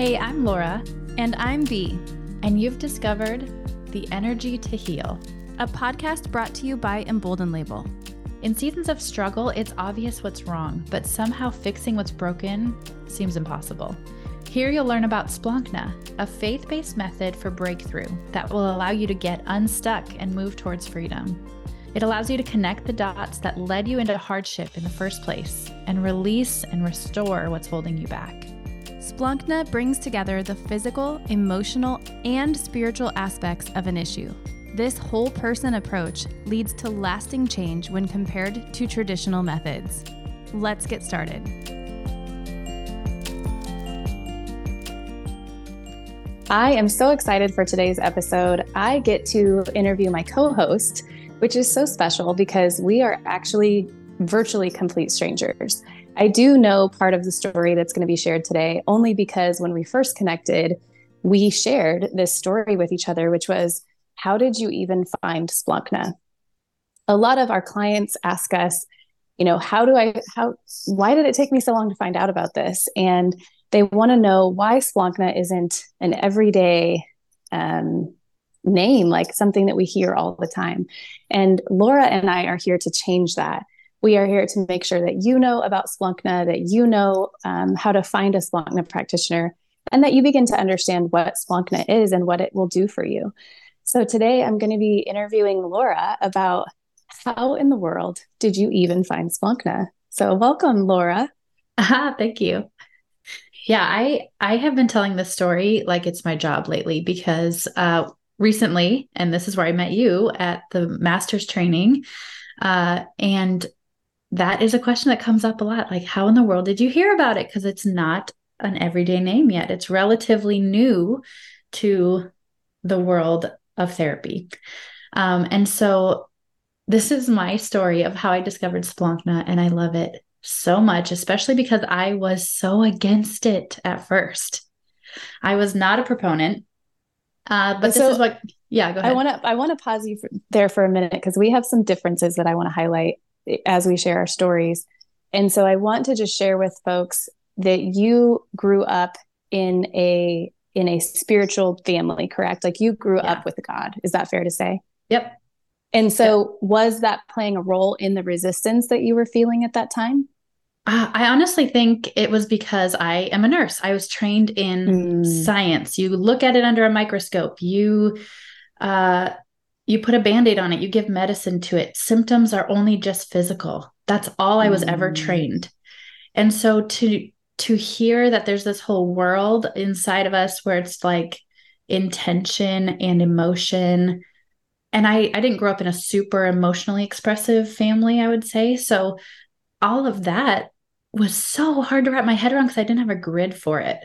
Hey, I'm Laura, And I'm Bee, and you've discovered The Energy to Heal. a podcast brought to you by Embolden Label. In seasons of struggle, it's obvious what's wrong, but somehow fixing what's broken seems impossible. Here you'll learn about Splankna, a faith based method for breakthrough that will allow you to get unstuck and move towards freedom. It allows you to connect the dots that led you into hardship in the first place and release and restore what's holding you back. Splankna brings together the physical, emotional, and spiritual aspects of an issue. This whole person approach leads to lasting change when compared to traditional methods. Let's get started. I am so excited for today's episode. I get to interview my co host, which is so special because we are actually virtually complete strangers. I do know part of the story that's going to be shared today only because when we first connected, we shared this story with each other, which was how did you even find Splankna? A lot of our clients ask us, you know, how do I, how, why did it take me so long to find out about this? And they want to know why Splankna isn't an everyday um, name, like something that we hear all the time. And Laura and I are here to change that. We are here to make sure that you know about Splankna, that you know um, how to find a Splankna practitioner, and that you begin to understand what Splankna is and what it will do for you. So today I'm going to be interviewing Laura about how in the world did you even find Splankna? So welcome, Laura. Ah, thank you. Yeah, I I have been telling this story like it's my job lately because uh recently, and this is where I met you at the master's training, uh, and that is a question that comes up a lot. Like, how in the world did you hear about it? Because it's not an everyday name yet. It's relatively new to the world of therapy. Um, and so this is my story of how I discovered Splankna, and I love it so much, especially because I was so against it at first. I was not a proponent. Uh, but this is what, yeah, go ahead. I want to I want to pause you for, there for a minute because we have some differences that I want to highlight as we share our stories. And so I want to just share with folks that you grew up in a in a spiritual family, correct? Like you grew Yeah. up with God. Is that fair to say? yep. And so was that playing a role in the resistance that you were feeling at that time? Uh, I honestly think it was because I am a nurse. I was trained in Mm. science. You look at it under a microscope. You uh you put a band-aid on it. You give medicine to it. Symptoms are only just physical. That's all I was ever Mm. trained. And so to to hear that there's this whole world inside of us where it's like intention and emotion and I I didn't grow up in a super emotionally expressive family, I would say. So all of that was so hard to wrap my head around because I didn't have a grid for it.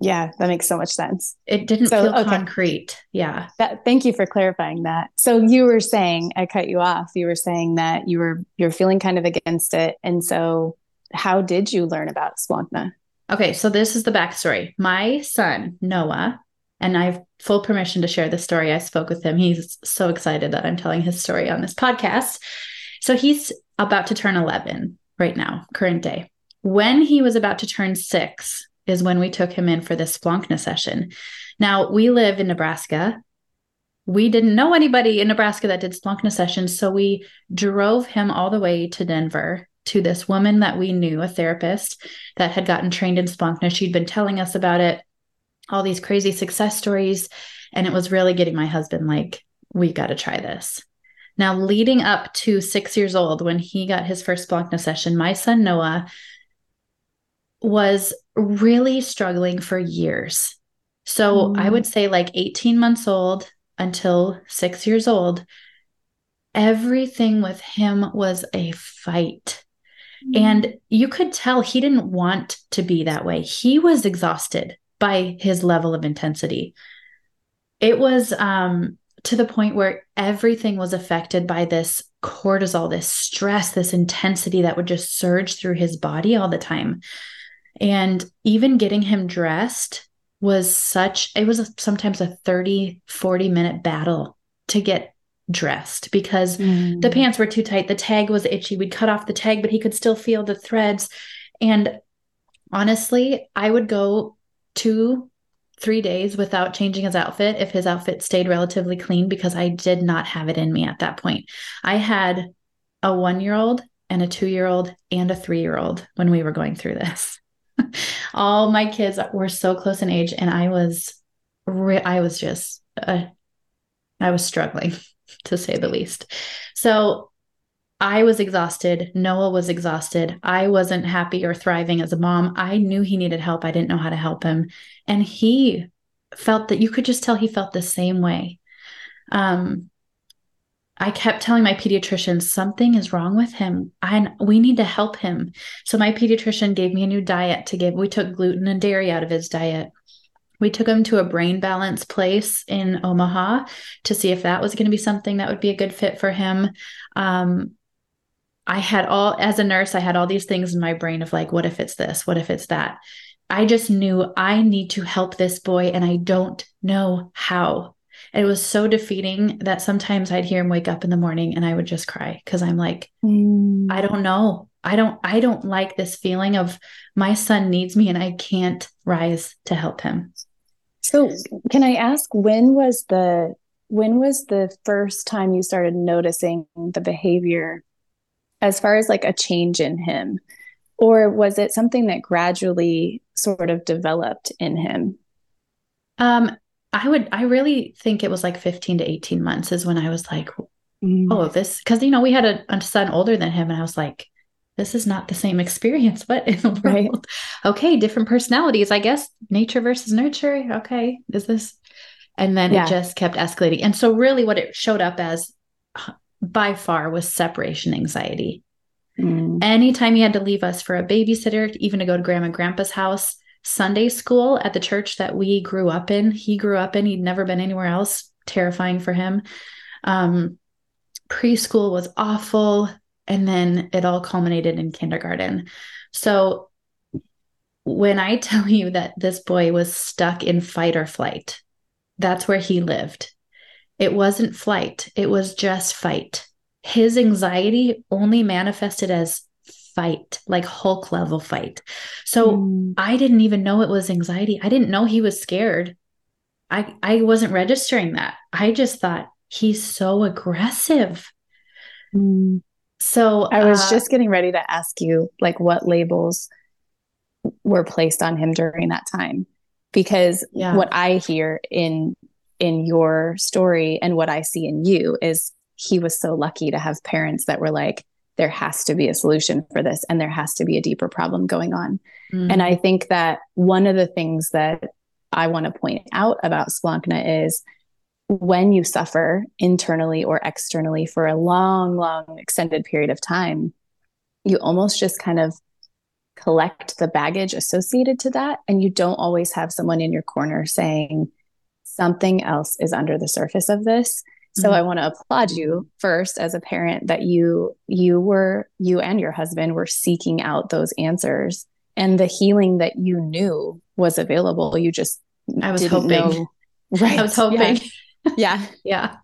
Yeah, that makes so much sense. It didn't So, feel okay. concrete. Yeah. That, thank you for clarifying that. So you were saying, I cut you off. You were saying that you were you're feeling kind of against it, and so how did you learn about Splankna? Okay. So this is the backstory. My son, Noah, and I have full permission to share this story. I spoke with him. He's so excited that I'm telling his story on this podcast. So he's about to turn 11 right now, current day. When he was about to turn six, is when we took him in for this Splankna session. Now, we live in Nebraska. We didn't know anybody in Nebraska that did Splankna sessions. So we drove him all the way to Denver to this woman that we knew, a therapist that had gotten trained in Splankna. She'd been telling us about it, all these crazy success stories. And it was really getting my husband like, we got to try this. Now, leading up to six years old, when he got his first Splankna session, my son Noah was really struggling for years. So I Mm. would say, like 18 months old until six years old, everything with him was a fight. And you could tell he didn't want to be that way. He was exhausted by his level of intensity. It was um, to the point where everything was affected by this cortisol, this stress, this intensity that would just surge through his body all the time. And even getting him dressed was such, it was a, sometimes a 30, 40 minute battle to get dressed because Mm. the pants were too tight the tag was itchy we'd cut off the tag but he could still feel the threads and honestly i would go two, three days without changing his outfit if his outfit stayed relatively clean because I did not have it in me at that point. I had a one year old and a two year old and a three year old when we were going through this. All my kids were so close in age, and I was, re- I was just, uh, I was struggling to say the least. So I was exhausted. Noah was exhausted. I wasn't happy or thriving as a mom. I knew he needed help. I didn't know how to help him. And he felt that you could just tell he felt the same way. Um, I kept telling my pediatrician something is wrong with him. and we need to help him. So my pediatrician gave me a new diet to give. We took gluten and dairy out of his diet. We took him to a brain balance place in Omaha to see if that was going to be something that would be a good fit for him. Um, I had all, as a nurse, I had all these things in my brain of like, what if it's this? What if it's that? I just knew I need to help this boy and I don't know how. It was so defeating that sometimes I'd hear him wake up in the morning and I would just cry because I'm like, mm. I don't know. I don't I don't like this feeling of my son needs me and I can't rise to help him. So, can I ask when was the when was the first time you started noticing the behavior as far as like a change in him? Or was it something that gradually sort of developed in him? Um, I would, I really think it was like 15 to 18 months is when I was like, mm. oh, this, because, you know, we had a, a, son older than him, and I was like, this is not the same experience. What in the world? Right. Okay, different personalities, I guess. Nature versus nurture. Okay, is this? And then yeah. it just kept escalating. And so, really, what it showed up as by far was separation anxiety. Mm. Anytime he had to leave us for a babysitter, even to go to grandma and grandpa's house, Sunday school at the church that we grew up in, he grew up in, he'd never been anywhere else, terrifying for him. Um, preschool was awful. And then it all culminated in kindergarten. So when I tell you that this boy was stuck in fight or flight, that's where he lived. It wasn't flight, it was just fight. His anxiety only manifested as fight, like Hulk level fight. So mm. I didn't even know it was anxiety. I didn't know he was scared. I I wasn't registering that. I just thought he's so aggressive. Mm. So I was uh, just getting ready to ask you like what labels were placed on him during that time because yeah. what I hear in in your story and what I see in you is he was so lucky to have parents that were like, there has to be a solution for this and there has to be a deeper problem going on. Mm-hmm. And I think that one of the things that I want to point out about Splankna is when you suffer internally or externally for a long, long extended period of time, you almost just kind of collect the baggage associated to that. And you don't always have someone in your corner saying, something else is under the surface of this. So mm-hmm. I want to applaud you first as a parent that you you were you and your husband were seeking out those answers and the healing that you knew was available. You just I was hoping. Know. Right. I was hoping. Yeah. yeah. yeah.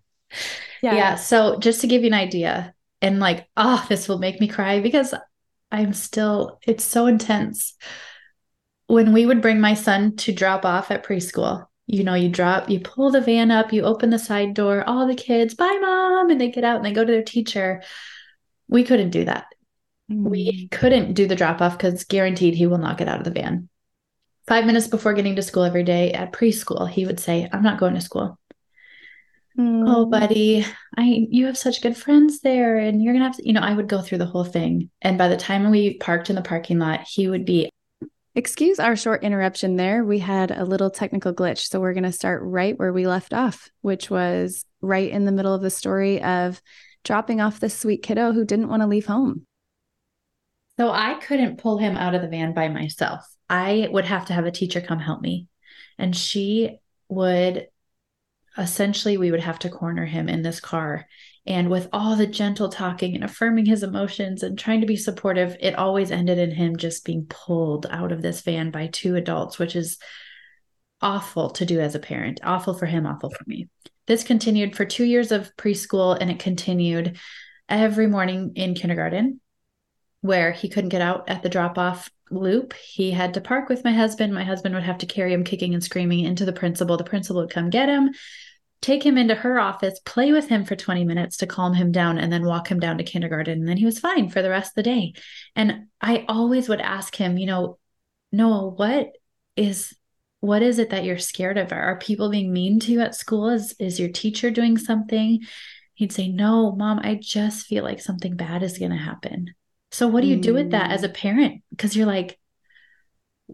Yeah. Yeah. So just to give you an idea, and like, oh, this will make me cry because I'm still, it's so intense. When we would bring my son to drop off at preschool, you know, you drop, you pull the van up, you open the side door, all the kids, bye, mom. And they get out and they go to their teacher. We couldn't do that. Mm. We couldn't do the drop off because guaranteed he will not get out of the van. Five minutes before getting to school every day at preschool, he would say, I'm not going to school. Mm. Oh, buddy, I you have such good friends there, and you're gonna have to, you know, I would go through the whole thing. And by the time we parked in the parking lot, he would be Excuse our short interruption there. We had a little technical glitch. So we're going to start right where we left off, which was right in the middle of the story of dropping off this sweet kiddo who didn't want to leave home. So I couldn't pull him out of the van by myself. I would have to have a teacher come help me. And she would essentially, we would have to corner him in this car and with all the gentle talking and affirming his emotions and trying to be supportive, it always ended in him just being pulled out of this van by two adults, which is awful to do as a parent. Awful for him, awful for me. This continued for two years of preschool and it continued every morning in kindergarten. where he couldn't get out at the drop off loop. He had to park with my husband. My husband would have to carry him kicking and screaming into the principal. The principal would come get him, take him into her office, play with him for 20 minutes to calm him down, and then walk him down to kindergarten. And then he was fine for the rest of the day. And I always would ask him, you know, Noah, what is what is it that you're scared of? Are people being mean to you at school? Is is your teacher doing something? He'd say, No, mom, I just feel like something bad is gonna happen. So what do you do with that as a mm. parent? Because you're like,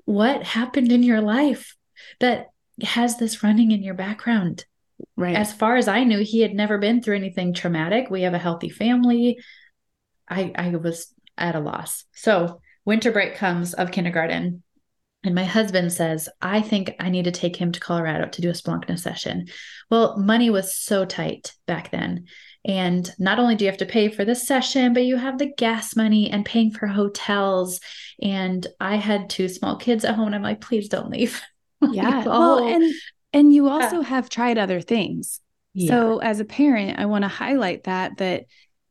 what happened in your life that has this running in your background? Right. As far as I knew, he had never been through anything traumatic. We have a healthy family. I I was at a loss. So winter break comes of kindergarten. And my husband says, I think I need to take him to Colorado to do a Splankna session. Well, money was so tight back then. And not only do you have to pay for the session, but you have the gas money and paying for hotels. And I had two small kids at home, and I'm like, please don't leave. Yeah. well, oh. and and you also have tried other things. Yeah. So as a parent, I want to highlight that that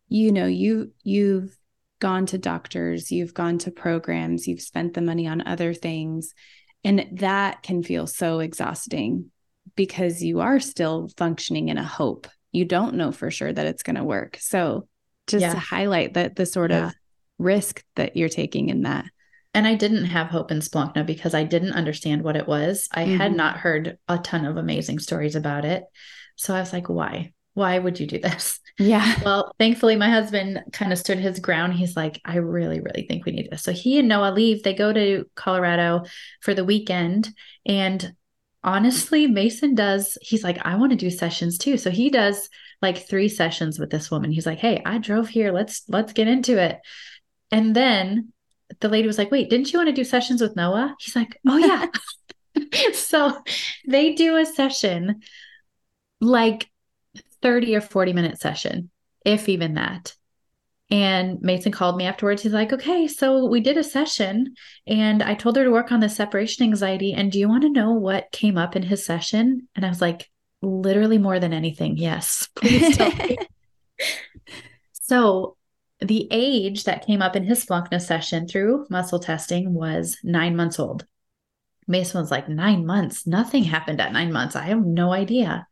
you know, you you've gone to doctors, you've gone to programs, you've spent the money on other things, and that can feel so exhausting because you are still functioning in a hope you don't know for sure that it's going to work. So just yeah. to highlight that the sort yeah. of risk that you're taking in that. And I didn't have hope in Splankna because I didn't understand what it was. I mm-hmm. had not heard a ton of amazing stories about it. So I was like, why? Why would you do this? Yeah. Well, thankfully, my husband kind of stood his ground. He's like, I really, really think we need this. So he and Noah leave. They go to Colorado for the weekend. And honestly, Mason does, he's like, I want to do sessions too. So he does like three sessions with this woman. He's like, Hey, I drove here. Let's, let's get into it. And then the lady was like, Wait, didn't you want to do sessions with Noah? He's like, Oh, yeah. so they do a session like 30 or 40 minute session, if even that. And Mason called me afterwards. He's like, okay, so we did a session and I told her to work on the separation anxiety. And do you want to know what came up in his session? And I was like, literally more than anything. Yes, please tell me. so the age that came up in his Splankna session through muscle testing was nine months old. Mason was like, nine months? Nothing happened at nine months. I have no idea.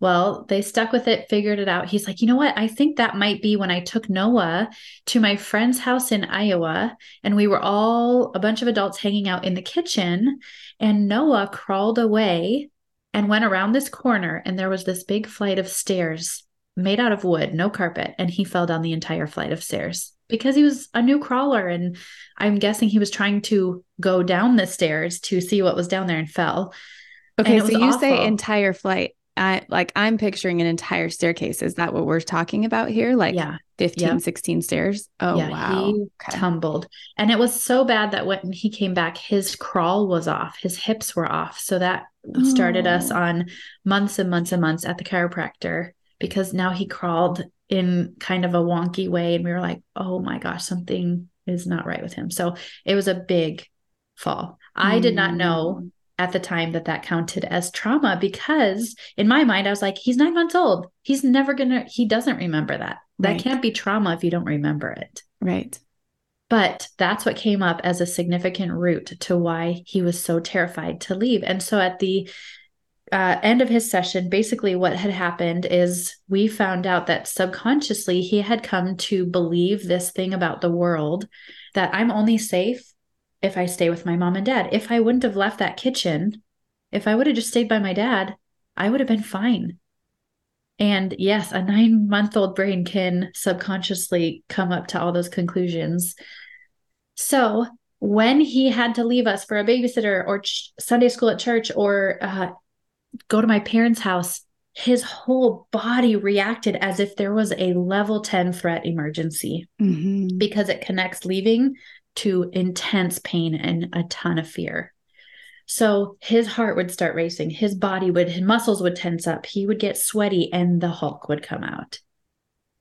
Well, they stuck with it, figured it out. He's like, you know what? I think that might be when I took Noah to my friend's house in Iowa, and we were all a bunch of adults hanging out in the kitchen. And Noah crawled away and went around this corner, and there was this big flight of stairs made out of wood, no carpet. And he fell down the entire flight of stairs because he was a new crawler. And I'm guessing he was trying to go down the stairs to see what was down there and fell. Okay, and so you awful. say entire flight. I like I'm picturing an entire staircase. Is that what we're talking about here? Like yeah. 15, yep. 16 stairs. Oh yeah, wow. He okay. tumbled. And it was so bad that when he came back, his crawl was off, his hips were off. So that oh. started us oh. on months and months and months at the chiropractor because now he crawled in kind of a wonky way. And we were like, oh my gosh, something is not right with him. So it was a big fall. I did not know mm at the time that that counted as trauma because in my mind I was like he's 9 months old he's never going to he doesn't remember that that right. can't be trauma if you don't remember it right but that's what came up as a significant root to why he was so terrified to leave and so at the uh, end of his session basically what had happened is we found out that subconsciously he had come to believe this thing about the world that i'm only safe if I stay with my mom and dad. If I wouldn't have left that kitchen, if I would have just stayed by my dad, I would have been fine. And yes, a nine month old brain can subconsciously come up to all those conclusions. So when he had to leave us for a babysitter or ch- Sunday school at church or uh, go to my parents' house, his whole body reacted as if there was a level 10 threat emergency mm-hmm. because it connects leaving to intense pain and a ton of fear. So his heart would start racing, his body would, his muscles would tense up, he would get sweaty, and the Hulk would come out.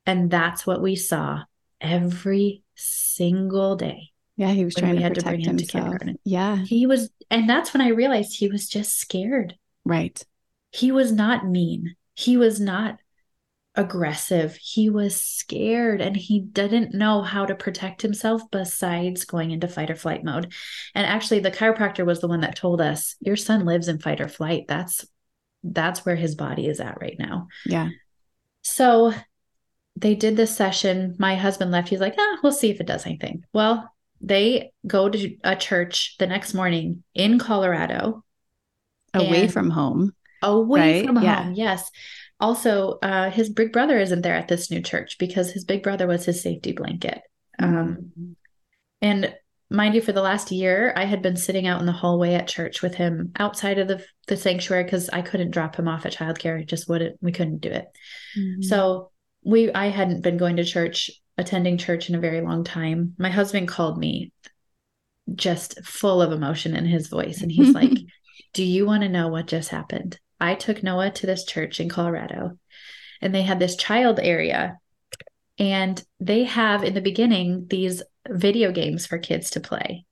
And that's what we saw every single day. Yeah, he was trying to, had to bring him himself. to kindergarten. Yeah. He was, and that's when I realized he was just scared. Right. He was not mean. He was not aggressive. He was scared and he didn't know how to protect himself besides going into fight or flight mode. And actually the chiropractor was the one that told us your son lives in fight or flight. That's that's where his body is at right now. Yeah. So they did this session. My husband left. He's like, ah, we'll see if it does anything. Well, they go to a church the next morning in Colorado. Away from home. Away right? from yeah. home. Yes. Also, uh, his big brother isn't there at this new church because his big brother was his safety blanket. Um, mm-hmm. and mind you, for the last year, I had been sitting out in the hallway at church with him outside of the, the sanctuary because I couldn't drop him off at childcare. Just wouldn't, we couldn't do it. Mm-hmm. So we, I hadn't been going to church, attending church in a very long time. My husband called me just full of emotion in his voice. And he's like, Do you want to know what just happened? I took Noah to this church in Colorado and they had this child area. And they have in the beginning these video games for kids to play.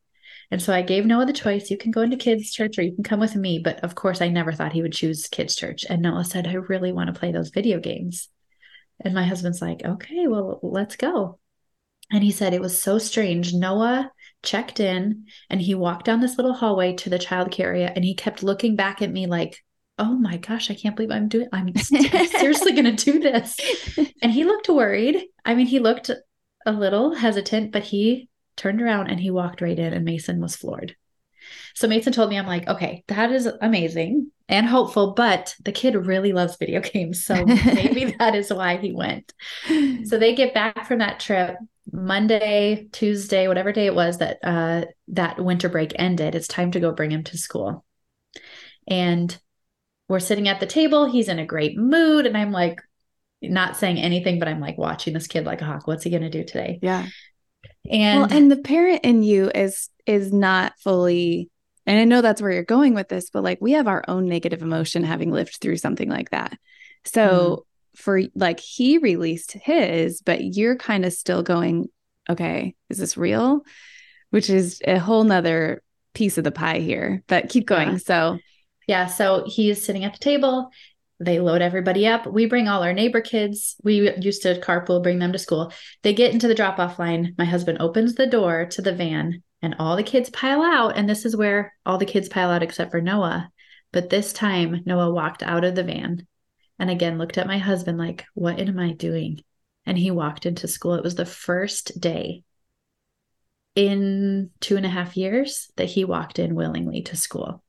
And so I gave Noah the choice you can go into kids' church or you can come with me. But of course, I never thought he would choose kids' church. And Noah said, I really want to play those video games. And my husband's like, okay, well, let's go. And he said it was so strange. Noah checked in and he walked down this little hallway to the childcare area and he kept looking back at me like, oh my gosh, I can't believe I'm doing, I'm seriously going to do this. And he looked worried. I mean, he looked a little hesitant, but he turned around and he walked right in and Mason was floored. So Mason told me, I'm like, okay, that is amazing and hopeful, but the kid really loves video games. So maybe that is why he went. So they get back from that trip Monday, Tuesday, whatever day it was that uh, that winter break ended. It's time to go bring him to school. And we're sitting at the table. He's in a great mood. And I'm like, not saying anything, but I'm like watching this kid like a hawk. What's he going to do today? Yeah. And well, and the parent in you is is not fully and I know that's where you're going with this, but like we have our own negative emotion having lived through something like that. So mm for like he released his, but you're kind of still going, okay, is this real? Which is a whole nother piece of the pie here. But keep going. Yeah. So yeah. So he's sitting at the table. They load everybody up. We bring all our neighbor kids. We used to carpool, bring them to school. They get into the drop off line. My husband opens the door to the van and all the kids pile out. And this is where all the kids pile out except for Noah. But this time, Noah walked out of the van and again looked at my husband like, What am I doing? And he walked into school. It was the first day in two and a half years that he walked in willingly to school.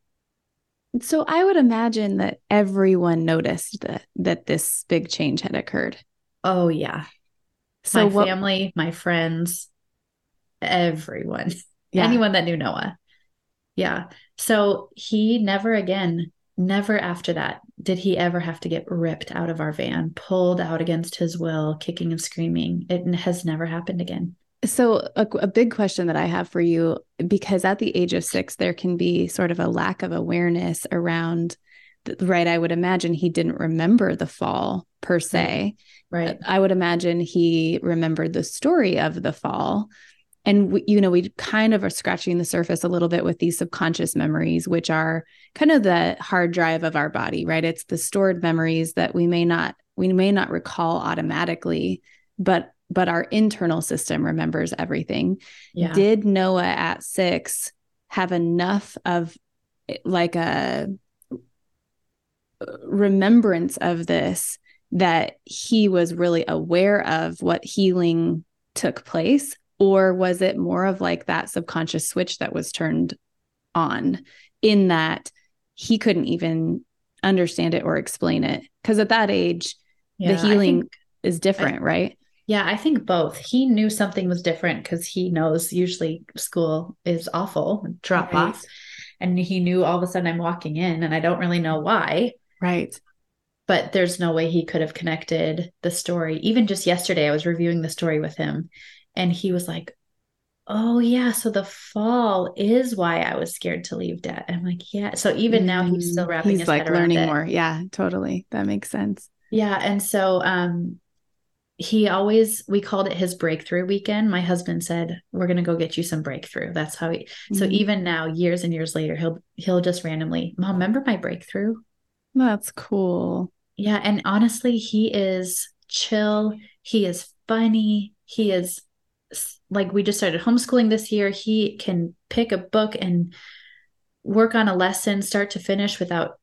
So I would imagine that everyone noticed that that this big change had occurred. Oh yeah. So my what, family, my friends, everyone. Yeah. Anyone that knew Noah. Yeah. So he never again, never after that did he ever have to get ripped out of our van, pulled out against his will, kicking and screaming. It has never happened again. So, a, a, big question that I have for you, because at the age of six, there can be sort of a lack of awareness around, right? I would imagine he didn't remember the fall per se. Right. I would imagine he remembered the story of the fall. And, we, you know, we kind of are scratching the surface a little bit with these subconscious memories, which are kind of the hard drive of our body, right? It's the stored memories that we may not, we may not recall automatically, but but our internal system remembers everything. Yeah. Did Noah at six have enough of like a remembrance of this that he was really aware of what healing took place? Or was it more of like that subconscious switch that was turned on in that he couldn't even understand it or explain it? Because at that age, yeah, the healing think, is different, I, right? Yeah, I think both. He knew something was different because he knows usually school is awful, drop right. off. And he knew all of a sudden I'm walking in and I don't really know why. Right. But there's no way he could have connected the story. Even just yesterday, I was reviewing the story with him and he was like, Oh, yeah. So the fall is why I was scared to leave debt. I'm like, Yeah. So even mm-hmm. now he's still mm, wrapping he's his like learning more. Yeah, totally. That makes sense. Yeah. And so um he always we called it his breakthrough weekend my husband said we're going to go get you some breakthrough that's how he mm-hmm. so even now years and years later he'll he'll just randomly mom remember my breakthrough that's cool yeah and honestly he is chill. He is funny. He is like we just started homeschooling this year. He can pick a book and work on a lesson start to finish without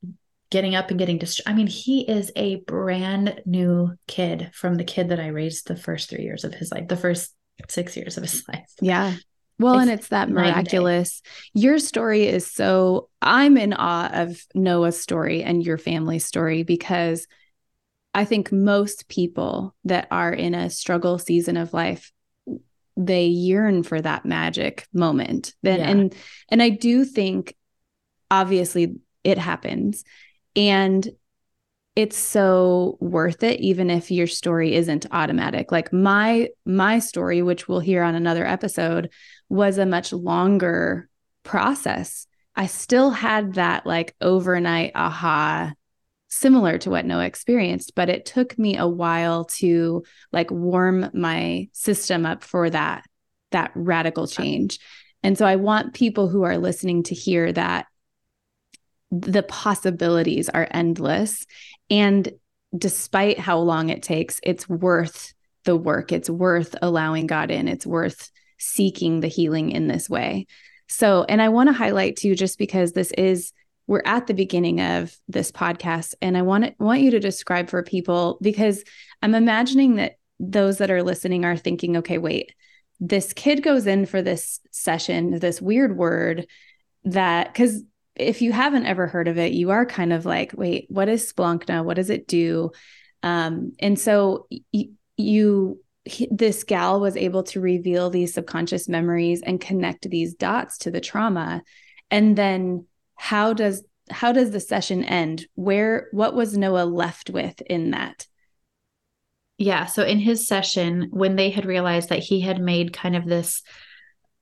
getting up and getting distracted. I mean, he is a brand new kid from the kid that I raised the first three years of his life, the first six years of his life. Yeah. Well, it's and it's that miraculous. Your story is so, I'm in awe of Noah's story and your family story because I think most people that are in a struggle season of life they yearn for that magic moment. Then yeah. and and I do think obviously it happens and it's so worth it even if your story isn't automatic like my my story which we'll hear on another episode was a much longer process i still had that like overnight aha similar to what noah experienced but it took me a while to like warm my system up for that that radical change and so i want people who are listening to hear that the possibilities are endless. And despite how long it takes, it's worth the work. It's worth allowing God in. It's worth seeking the healing in this way. So, and I want to highlight too, just because this is, we're at the beginning of this podcast, and I want to, want you to describe for people because I'm imagining that those that are listening are thinking, okay, wait, this kid goes in for this session, this weird word that, because if you haven't ever heard of it, you are kind of like, wait, what is Splankna? What does it do? Um, and so y- you, this gal was able to reveal these subconscious memories and connect these dots to the trauma. And then how does how does the session end? Where what was Noah left with in that? Yeah. So in his session, when they had realized that he had made kind of this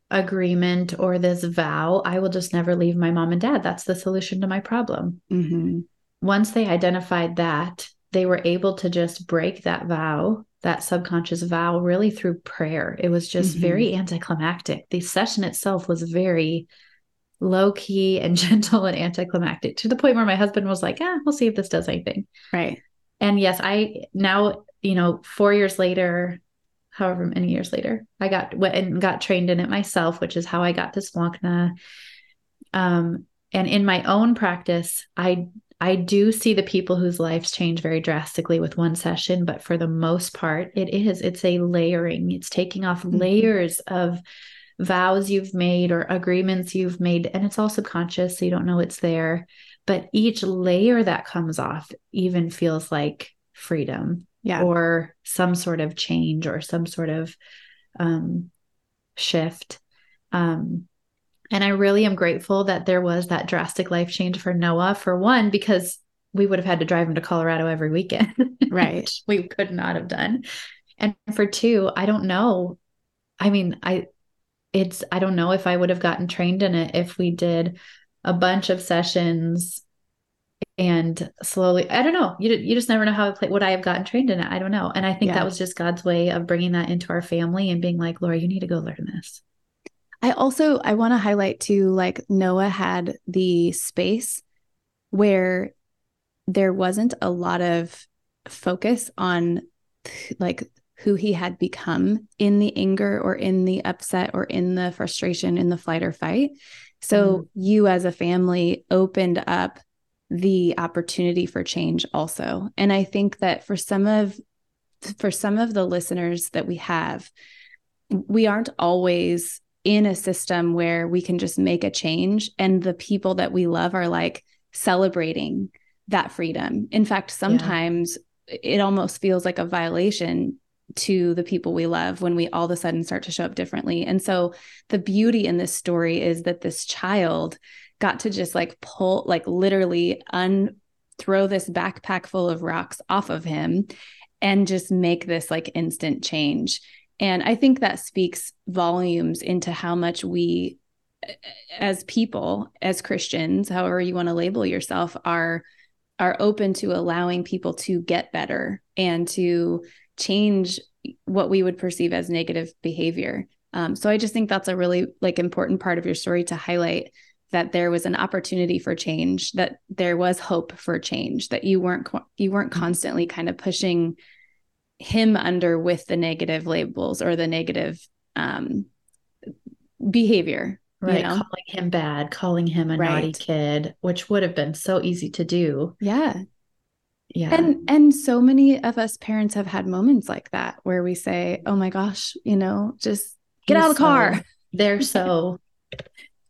agreement or this vow I will just never leave my mom and dad. That's the solution to my problem. Mm-hmm. Once they identified that, they were able to just break that vow, that subconscious vow, really through prayer. It was just mm-hmm. very anticlimactic. The session itself was very low key and gentle and anticlimactic to the point where my husband was like, "Ah, we'll see if this does anything." Right. And yes, I now, you know, 4 years later, however many years later, I got went and got trained in it myself, which is how I got to Splankna. Um, and in my own practice, I I do see the people whose lives change very drastically with one session, but for the most part, it is it's a layering. It's taking off mm-hmm. layers of vows you've made or agreements you've made, and it's all subconscious, so you don't know it's there. But each layer that comes off even feels like freedom yeah. or some sort of change or some sort of um, shift. Um, and I really am grateful that there was that drastic life change for Noah, for one, because we would have had to drive him to Colorado every weekend. Right. we could not have done. And for two, I don't know. I mean, I, it's, I don't know if I would have gotten trained in it if we did a bunch of sessions and slowly i don't know. You, you just never know how I play, would i have gotten trained in it? I don't know. And i think yeah. that was just god's way of bringing that into our family and being like laura you need to go learn this. I also i want to highlight too like noah had the space where there wasn't a lot of focus on like who he had become in the anger or in the upset or in the frustration in the flight or fight so mm. you as a family opened up the opportunity for change also. And I think that for some of for some of the listeners that we have, we aren't always in a system where we can just make a change and the people that we love are like celebrating that freedom. In fact, sometimes yeah. it almost feels like a violation to the people we love when we all of a sudden start to show up differently. And so the beauty in this story is that this child got to just like pull, like literally un throw this backpack full of rocks off of him and just make this like instant change. And I think that speaks volumes into how much we, as people, as Christians, however you want to label yourself, are are open to allowing people to get better and to change what we would perceive as negative behavior. Um, so I just think that's a really like important part of your story to highlight that there was an opportunity for change that there was hope for change that you weren't you weren't mm-hmm. constantly kind of pushing him under with the negative labels or the negative um, behavior. Right. You know? Calling him bad, calling him a naughty kid, which would have been so easy to do. Yeah. Yeah. And and so many of us parents have had moments like that where we say, "Oh my gosh, you know, just get He's out of the car." so- they're so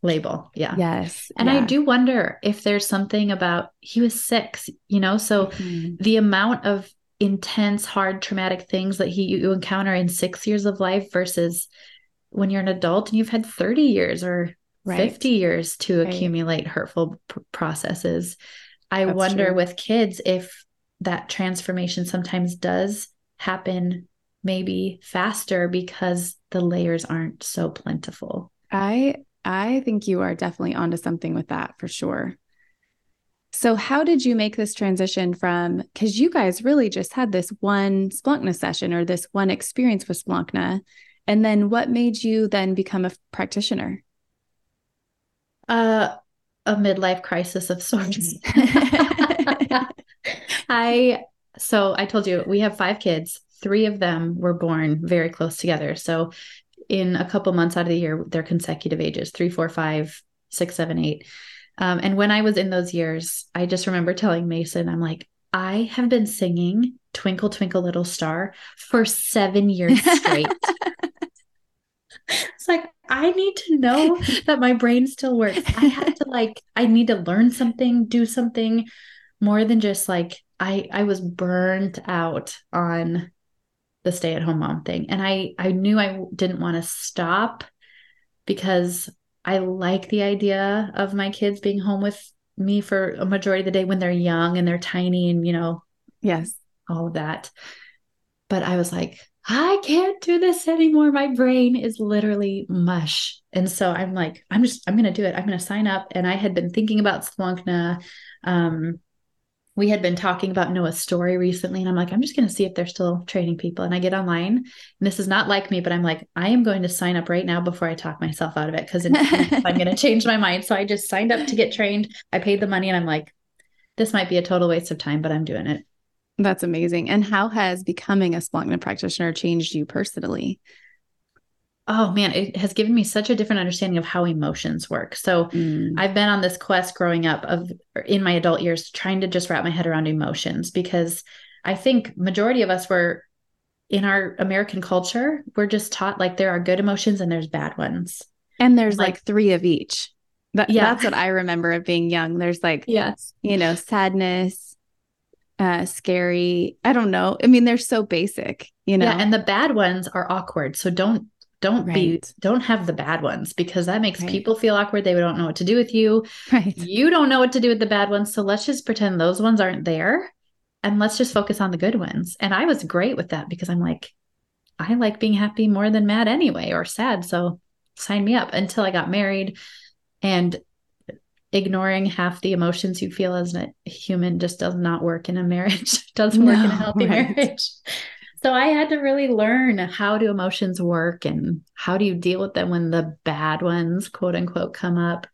label. Yeah. Yes. And I do wonder if there's something about he was six, you know, so Mhm. the amount of intense, hard, traumatic things that he you encounter in six years of life versus when you're an adult and you've had 30 years or Right. 50 years to Right. accumulate hurtful pr- processes. I That's wonder true. with kids if that transformation sometimes does happen maybe faster because the layers aren't so plentiful. I I think you are definitely onto something with that for sure. So how did you make this transition from cuz you guys really just had this one Splankna session or this one experience with Splankna and then what made you then become a practitioner? Uh, a midlife crisis of sorts. I so I told you we have five kids. Three of them were born very close together. So in a couple months out of the year, they're consecutive ages: three, four, five, six, seven, eight. Um, and when I was in those years, I just remember telling Mason, I'm like, I have been singing Twinkle Twinkle Little Star for seven years straight. It's like I need to know that my brain still works. I have to like I need to learn something, do something more than just like I I was burnt out on the stay-at-home mom thing. And I I knew I didn't want to stop because I like the idea of my kids being home with me for a majority of the day when they're young and they're tiny and you know yes. all of that. But I was like, I can't do this anymore. My brain is literally mush. And so I'm like, I'm just, I'm going to do it. I'm going to sign up. And I had been thinking about Splankna. Um, we had been talking about Noah's story recently, and I'm like, I'm just going to see if they're still training people. And I get online, and this is not like me, but I'm like, I am going to sign up right now before I talk myself out of it because I'm going to change my mind. So I just signed up to get trained. I paid the money, and I'm like, this might be a total waste of time, but I'm doing it. That's amazing. And how has becoming a Splankna practitioner changed you personally? Oh man, it has given me such a different understanding of how emotions work. So Mm, I've been on this quest growing up of in my adult years trying to just wrap my head around emotions because I think majority of us were in our American culture, we're just taught like there are good emotions and there's bad ones. And there's Like- like, three of each. That, Yeah. That's what I remember of being young. There's like, Yes. you know, sadness, uh, scary. I don't know. I mean, they're so basic, you know? Yeah, and the bad ones are awkward. So don't don't be don't have the bad ones because that makes Right. people feel awkward. They don't know what to do with you. right. You don't know what to do with the bad ones. So let's just pretend those ones aren't there and let's just focus on the good ones. And I was great with that because I'm like, I like being happy more than mad anyway or sad. So sign me up until I got married and ignoring half the emotions you feel as a human just does not work in a marriage, doesn't work in a healthy right. marriage. So I had to really learn how do emotions work and how do you deal with them when the bad ones, quote unquote, come up.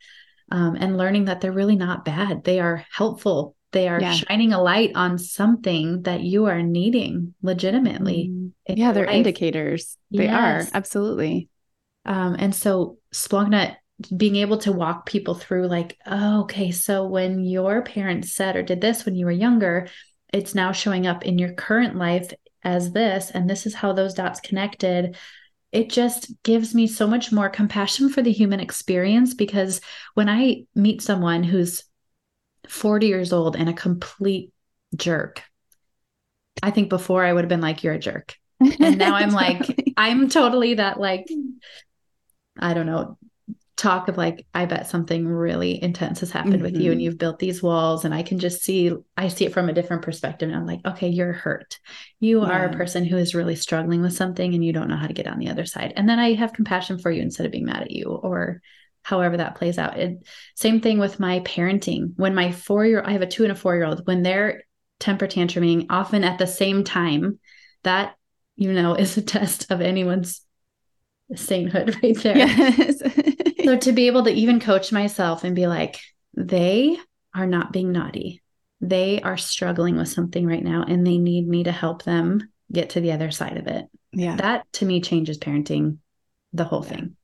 Um, and learning that they're really not bad. They are helpful. They are Yeah. shining a light on something that you are needing legitimately. Mm. Yeah, they're life. indicators. They Yes. are. Absolutely. Um, and so Splunknut being able to walk people through like, oh, okay, so when your parents said or did this when you were younger, it's now showing up in your current life as this, and this is how those dots connected. It just gives me so much more compassion for the human experience because when I meet someone who's 40 years old and a complete jerk, I think before I would have been like, you're a jerk. And now I'm like, I'm totally that like I don't know talk of like I bet something really intense has happened with you and Mhm. you've built these walls and I can just see I see it from a different perspective and I'm like okay you're hurt. You are a person who is really struggling with something and you don't know how to get on the other side. And then I have compassion for you instead of being mad at you or however that plays out. It, same thing with my parenting. When my 4-year I have a 2 and a 4-year-old when they're temper tantruming often at the same time that you know is a test of anyone's sainthood right there. Yes. So to be able to even coach myself and be like, they are not being naughty. They are struggling with something right now and they need me to help them get to the other side of it. Yeah. That to me changes parenting, the whole Yeah. thing.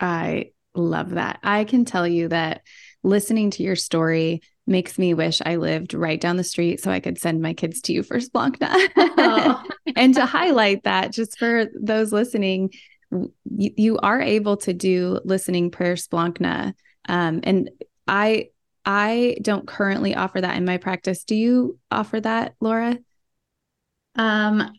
I love that. I can tell you that listening to your story makes me wish I lived right down the street so I could send my kids to you for Splankna. Oh. and to highlight that, just for those listening, you, you are able to do listening prayer Splankna. Um, and I I don't currently offer that in my practice. Do you offer that, Laura? Um,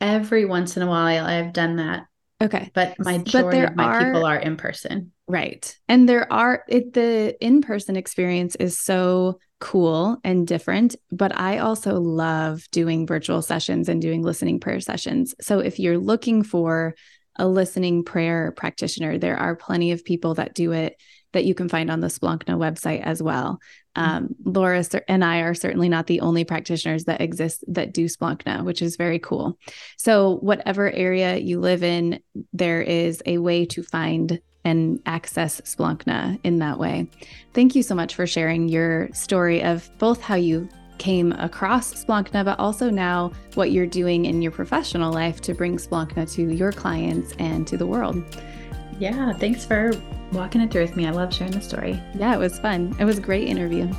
every once in a while I've done that, Okay. but my But there my are- people are in person. Right. And there are it the in-person experience is so cool and different, but I also love doing virtual sessions and doing listening prayer sessions. So if you're looking for a listening prayer practitioner, there are plenty of people that do it that you can find on the Splankna website as well. Um, Laura and I are certainly not the only practitioners that exist that do Splankna, which is very cool. So, whatever area you live in, there is a way to find and access Splankna in that way. Thank you so much for sharing your story of both how you came across Splankna, but also now what you're doing in your professional life to bring Splankna to your clients and to the world. Yeah, thanks for walking it through with me. I love sharing the story. Yeah, it was fun. It was a great interview.